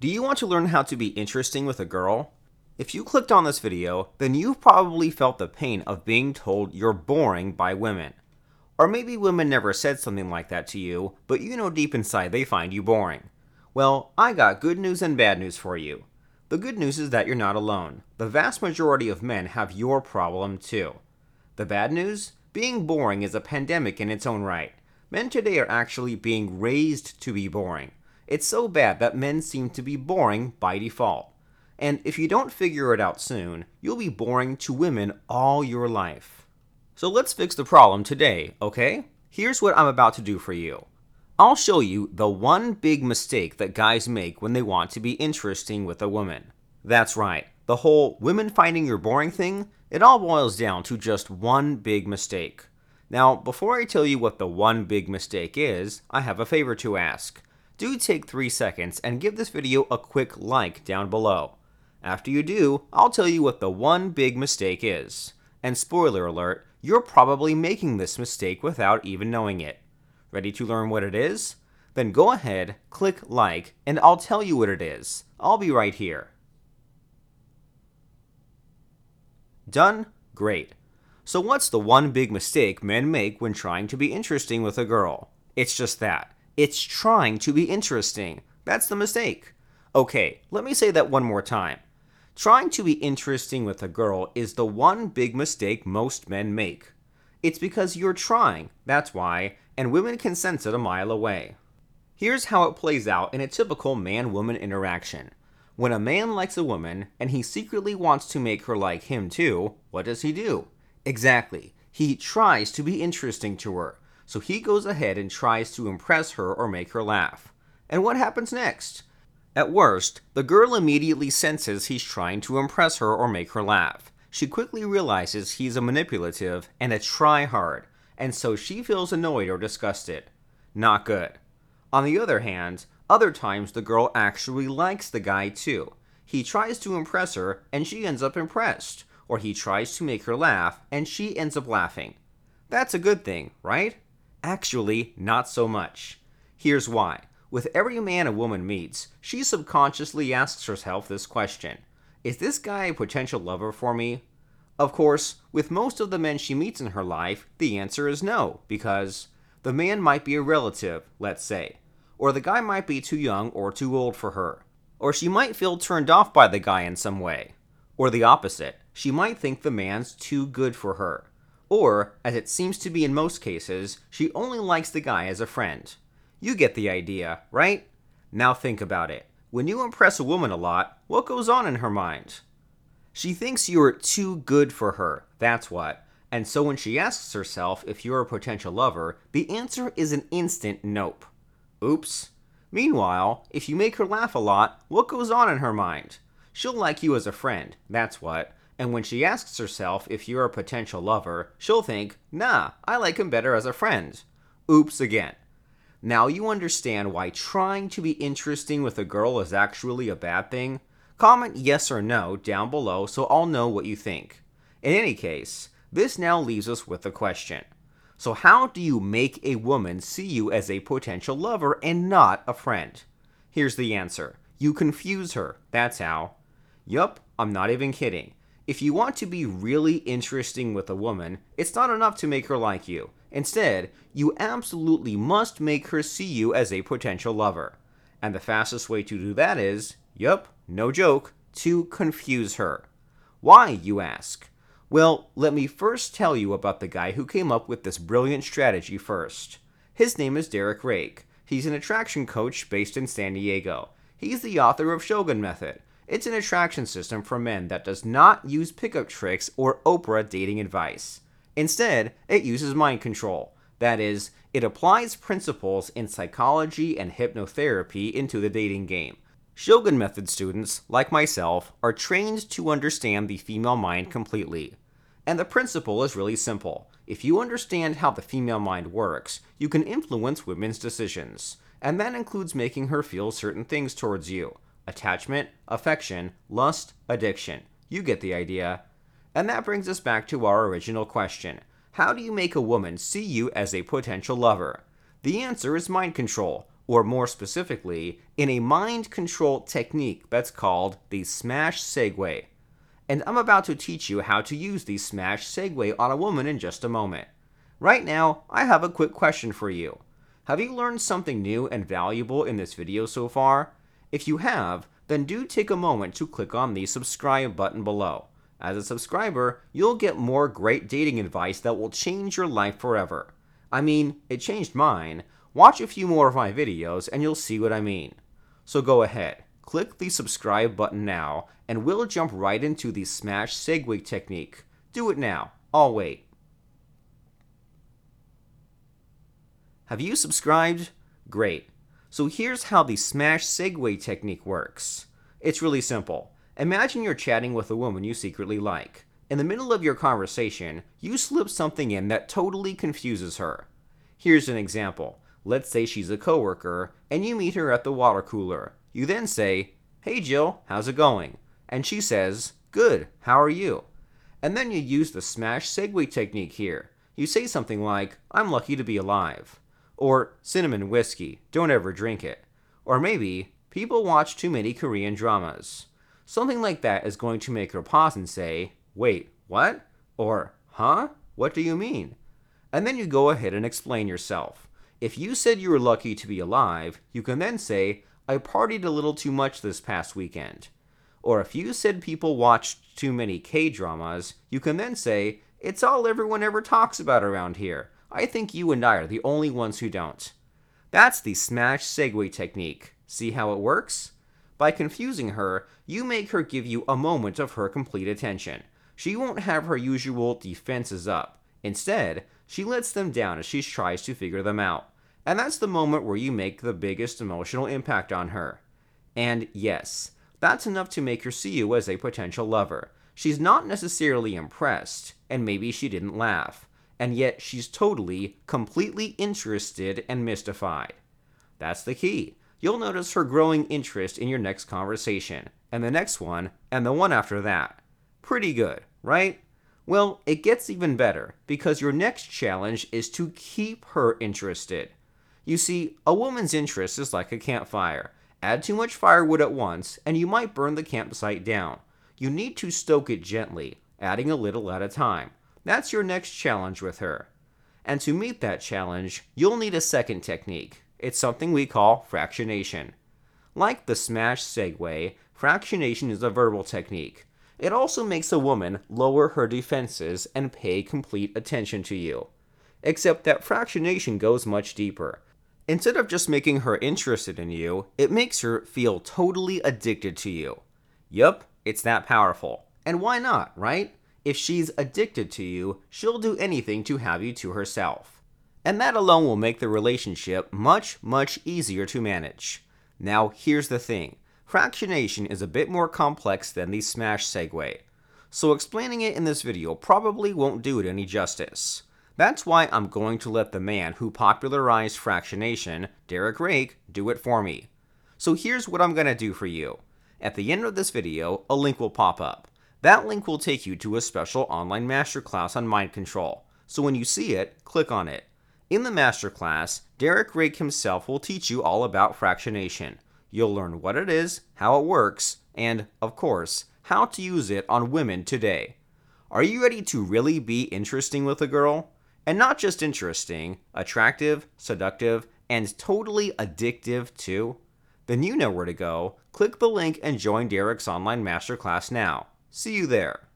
Do you want to learn how to be interesting with a girl? If you clicked on this video, then you've probably felt the pain of being told you're boring by women. Or maybe women never said something like that to you, but you know deep inside they find you boring. Well, I got good news and bad news for you. The good news is that you're not alone. The vast majority of men have your problem too. The bad news? Being boring is a pandemic in its own right. Men today are actually being raised to be boring. It's so bad that men seem to be boring by default. And if you don't figure it out soon, you'll be boring to women all your life. So let's fix the problem today, okay? Here's what I'm about to do for you. I'll show you the one big mistake that guys make when they want to be interesting with a woman. That's right, the whole women finding you're boring thing, it all boils down to just one big mistake. Now, before I tell you what the one big mistake is, I have a favor to ask do take 3 seconds and give this video a quick like down below. After you do, I'll tell you what the one big mistake is. And spoiler alert, you're probably making this mistake without even knowing it. Ready to learn what it is? Then go ahead, click like, and I'll tell you what it is. I'll be right here. Done? Great. So, what's the one big mistake men make when trying to be interesting with a girl? It's just that it's trying to be interesting. That's the mistake. Okay, let me say that one more time. Trying to be interesting with a girl is the one big mistake most men make. It's because you're trying, that's why, and women can sense it a mile away. Here's how it plays out in a typical man woman interaction. When a man likes a woman and he secretly wants to make her like him too, what does he do? Exactly, he tries to be interesting to her so he goes ahead and tries to impress her or make her laugh. And what happens next? At worst, the girl immediately senses he's trying to impress her or make her laugh. She quickly realizes he's a manipulative and a try-hard, and so she feels annoyed or disgusted. Not good. On the other hand, other times the girl actually likes the guy too. He tries to impress her and she ends up impressed, or he tries to make her laugh and she ends up laughing. That's a good thing, right? Actually, not so much. Here's why. With every man a woman meets, she subconsciously asks herself this question Is this guy a potential lover for me? Of course, with most of the men she meets in her life, the answer is no, because the man might be a relative, let's say, or the guy might be too young or too old for her, or she might feel turned off by the guy in some way, or the opposite, she might think the man's too good for her. Or, as it seems to be in most cases, she only likes the guy as a friend. You get the idea, right? Now think about it. When you impress a woman a lot, what goes on in her mind? She thinks you're too good for her, that's what. And so when she asks herself if you're a potential lover, the answer is an instant nope. Oops. Meanwhile, if you make her laugh a lot, what goes on in her mind? She'll like you as a friend, that's what. And when she asks herself if you're a potential lover, she'll think, nah, I like him better as a friend. Oops again. Now you understand why trying to be interesting with a girl is actually a bad thing? Comment yes or no down below so I'll know what you think. In any case, this now leaves us with a question. So, how do you make a woman see you as a potential lover and not a friend? Here's the answer you confuse her. That's how. Yup, I'm not even kidding. If you want to be really interesting with a woman, it's not enough to make her like you. Instead, you absolutely must make her see you as a potential lover. And the fastest way to do that is, yup, no joke, to confuse her. Why, you ask? Well, let me first tell you about the guy who came up with this brilliant strategy first. His name is Derek Rake. He's an attraction coach based in San Diego. He's the author of Shogun Method, it's an attraction system for men that does not use pickup tricks or Oprah dating advice. Instead, it uses mind control. That is, it applies principles in psychology and hypnotherapy into the dating game. Shogun Method students, like myself, are trained to understand the female mind completely. And the principle is really simple. If you understand how the female mind works, you can influence women's decisions. And that includes making her feel certain things towards you attachment, affection, lust, addiction. You get the idea. And that brings us back to our original question How do you make a woman see you as a potential lover? The answer is mind control, or more specifically, in a mind control technique that's called the smash segue. And I'm about to teach you how to use the smash segue on a woman in just a moment. Right now, I have a quick question for you. Have you learned something new and valuable in this video so far? If you have, then do take a moment to click on the subscribe button below. As a subscriber, you'll get more great dating advice that will change your life forever. I mean, it changed mine. Watch a few more of my videos and you'll see what I mean. So go ahead, click the subscribe button now, and we'll jump right into the smash segue technique. Do it now. I'll wait. Have you subscribed? Great. So here's how the smash segue technique works. It's really simple. Imagine you're chatting with a woman you secretly like. In the middle of your conversation, you slip something in that totally confuses her. Here's an example. Let's say she's a coworker, and you meet her at the water cooler. You then say, Hey Jill, how's it going? And she says, Good, how are you? And then you use the smash segue technique here. You say something like, I'm lucky to be alive. Or, cinnamon whiskey, don't ever drink it. Or maybe, people watch too many Korean dramas. Something like that is going to make her pause and say, Wait, what? Or, Huh? What do you mean? And then you go ahead and explain yourself. If you said you were lucky to be alive, you can then say, I partied a little too much this past weekend. Or if you said people watched too many K dramas, you can then say, It's all everyone ever talks about around here. I think you and I are the only ones who don't. That's the smash segue technique. See how it works? By confusing her, you make her give you a moment of her complete attention. She won't have her usual defenses up. Instead, she lets them down as she tries to figure them out. And that's the moment where you make the biggest emotional impact on her. And yes, that's enough to make her see you as a potential lover. She's not necessarily impressed, and maybe she didn't laugh, and yet she's totally, completely interested and mystified. That's the key you'll notice her growing interest in your next conversation, and the next one, and the one after that. Pretty good, right? Well, it gets even better because your next challenge is to keep her interested. You see, a woman's interest is like a campfire. Add too much firewood at once, and you might burn the campsite down. You need to stoke it gently, adding a little at a time. That's your next challenge with her. And to meet that challenge, you'll need a second technique. It's something we call fractionation. Like the smash segue, fractionation is a verbal technique. It also makes a woman lower her defenses and pay complete attention to you. Except that fractionation goes much deeper. Instead of just making her interested in you, it makes her feel totally addicted to you. Yup, it's that powerful. And why not, right? If she's addicted to you, she'll do anything to have you to herself and that alone will make the relationship much, much easier to manage. Now, here's the thing fractionation is a bit more complex than the smash segue, so explaining it in this video probably won't do it any justice. That's why I'm going to let the man who popularized fractionation, Derek Rake, do it for me. So here's what I'm going to do for you. At the end of this video, a link will pop up. That link will take you to a special online masterclass on mind control. So when you see it, click on it. In the masterclass, Derek Rake himself will teach you all about fractionation. You'll learn what it is, how it works, and, of course, how to use it on women today. Are you ready to really be interesting with a girl? And not just interesting, attractive, seductive, and totally addictive too? Then you know where to go. Click the link and join Derek's online masterclass now. See you there.